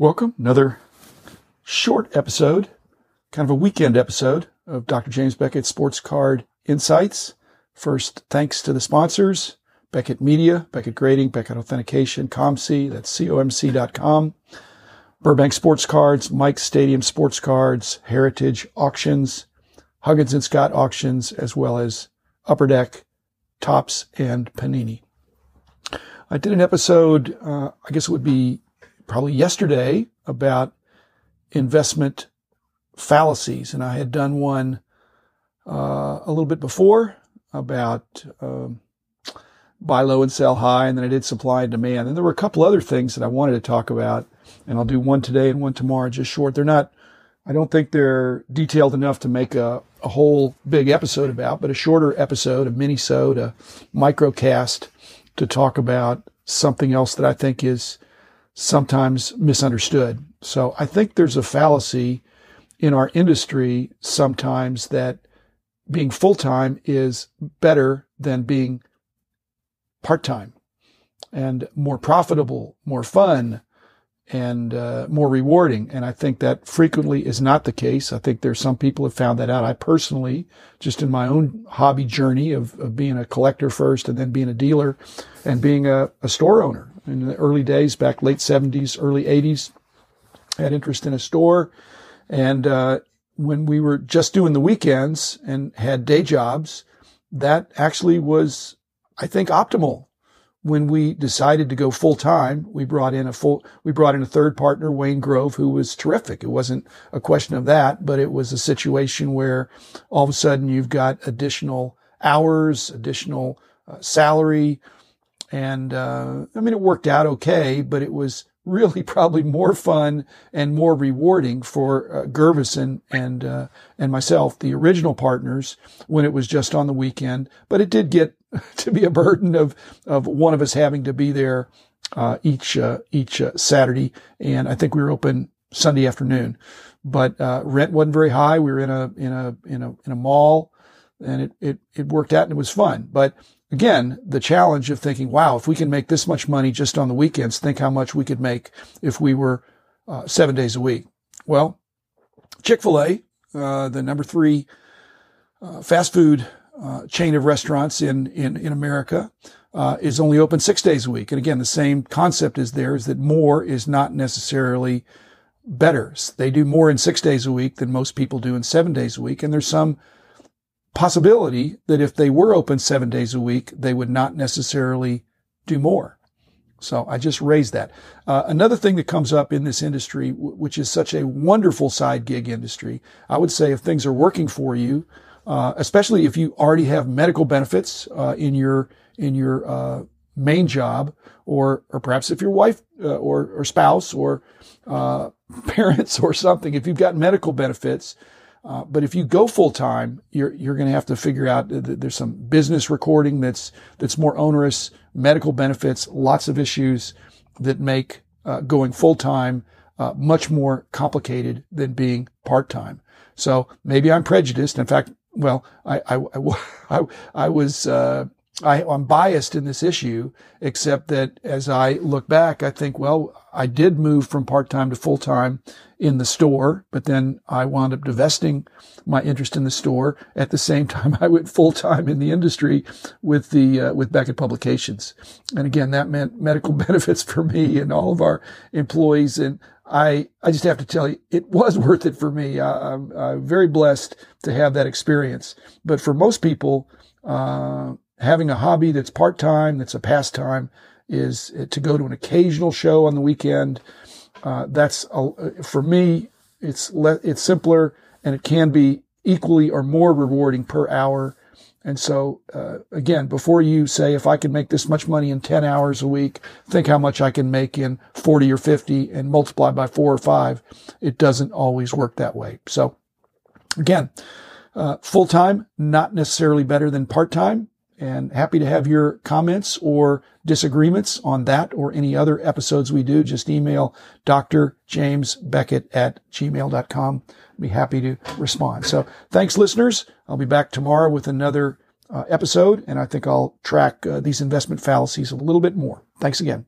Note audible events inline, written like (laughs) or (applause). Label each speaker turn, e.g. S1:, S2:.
S1: Welcome. Another short episode, kind of a weekend episode of Dr. James Beckett Sports Card Insights. First, thanks to the sponsors, Beckett Media, Beckett Grading, Beckett Authentication, COMC, that's comc.com, Burbank Sports Cards, Mike Stadium Sports Cards, Heritage Auctions, Huggins and Scott Auctions, as well as Upper Deck, Topps, and Panini. I did an episode, uh, I guess it would be probably yesterday about investment fallacies. And I had done one uh, a little bit before about um, buy low and sell high. And then I did supply and demand. And there were a couple other things that I wanted to talk about. And I'll do one today and one tomorrow, just short. They're not, I don't think they're detailed enough to make a, a whole big episode about, but a shorter episode, a mini-sode, a microcast to talk about something else that I think is sometimes misunderstood. So I think there's a fallacy in our industry sometimes that being full time is better than being part time and more profitable, more fun, and uh, more rewarding. And I think that frequently is not the case. I think there's some people have found that out. I personally, just in my own hobby journey of, of being a collector first and then being a dealer and being a, a store owner in the early days, back late 70s, early 80s, had interest in a store. And uh, when we were just doing the weekends and had day jobs, that actually was, I think, optimal when we decided to go full time, we brought in a full, we brought in a third partner, Wayne Grove, who was terrific. It wasn't a question of that, but it was a situation where all of a sudden you've got additional hours, additional uh, salary. And, uh, I mean, it worked out okay, but it was really (laughs) probably more fun and more rewarding for uh, and, uh, and myself, the original partners, when it was just on the weekend. But it did get (laughs) to be a burden of of one of us having to be there uh, each uh, each uh, Saturday, and I think we were open Sunday afternoon. But uh, rent wasn't very high. We were in a in a in a in a mall, and it it it worked out and it was fun. But again, the challenge of thinking, wow, if we can make this much money just on the weekends, think how much we could make if we were uh, seven days a week. Well, Chick Fil A, uh, the number three fast food uh, chain of restaurants in in in America uh, is only open six days a week. And again, the same concept is there is that more is not necessarily better. They do more in six days a week than most people do in seven days a week. And there's some possibility that if they were open seven days a week, they would not necessarily do more. So I just raised that. Uh, another thing that comes up in this industry, w- which is such a wonderful side gig industry, I would say if things are working for you, uh, especially if you already have medical benefits uh, in your in your uh, main job, or or perhaps if your wife uh, or or spouse or uh, (laughs) parents or something, if you've got medical benefits. Uh, but if you go full time, you're you're going to have to figure out that there's some business recording that's that's more onerous, medical benefits, lots of issues that make going full time much more complicated than being part time. So maybe I'm prejudiced. In fact, well, I, I, I, (laughs) I was, uh, I, am biased in this issue, except that as I look back, I think, well, I did move from part time to full time in the store, but then I wound up divesting my interest in the store. At the same (laughs) time, I went full time in the industry with the uh, with Beckett Publications, and again, that meant medical (laughs) benefits for me and all of our employees. And I, I just have to tell you, it was (laughs) worth it for me. I, am very blessed to have that experience. But for most people, uh, having a hobby that's part time, that's a pastime, is to go to an occasional show on the weekend. Uh, that's a, for me. It's le- it's simpler, and it can be equally or more rewarding per hour and so, uh, again, before you say, if I can make this much money in 10 hours a week, think how much I can make in 40 or 50 and multiply by four or five. It doesn't always work that way. So again, uh, full time, not necessarily better than part time and happy to have your comments or disagreements on that or any other episodes we do. Just email Dr. James Beckett at gmail.com. I'd be happy to respond. So thanks listeners. I'll be back tomorrow with another uh, episode and I think I'll track uh, these investment fallacies a little bit more. Thanks again.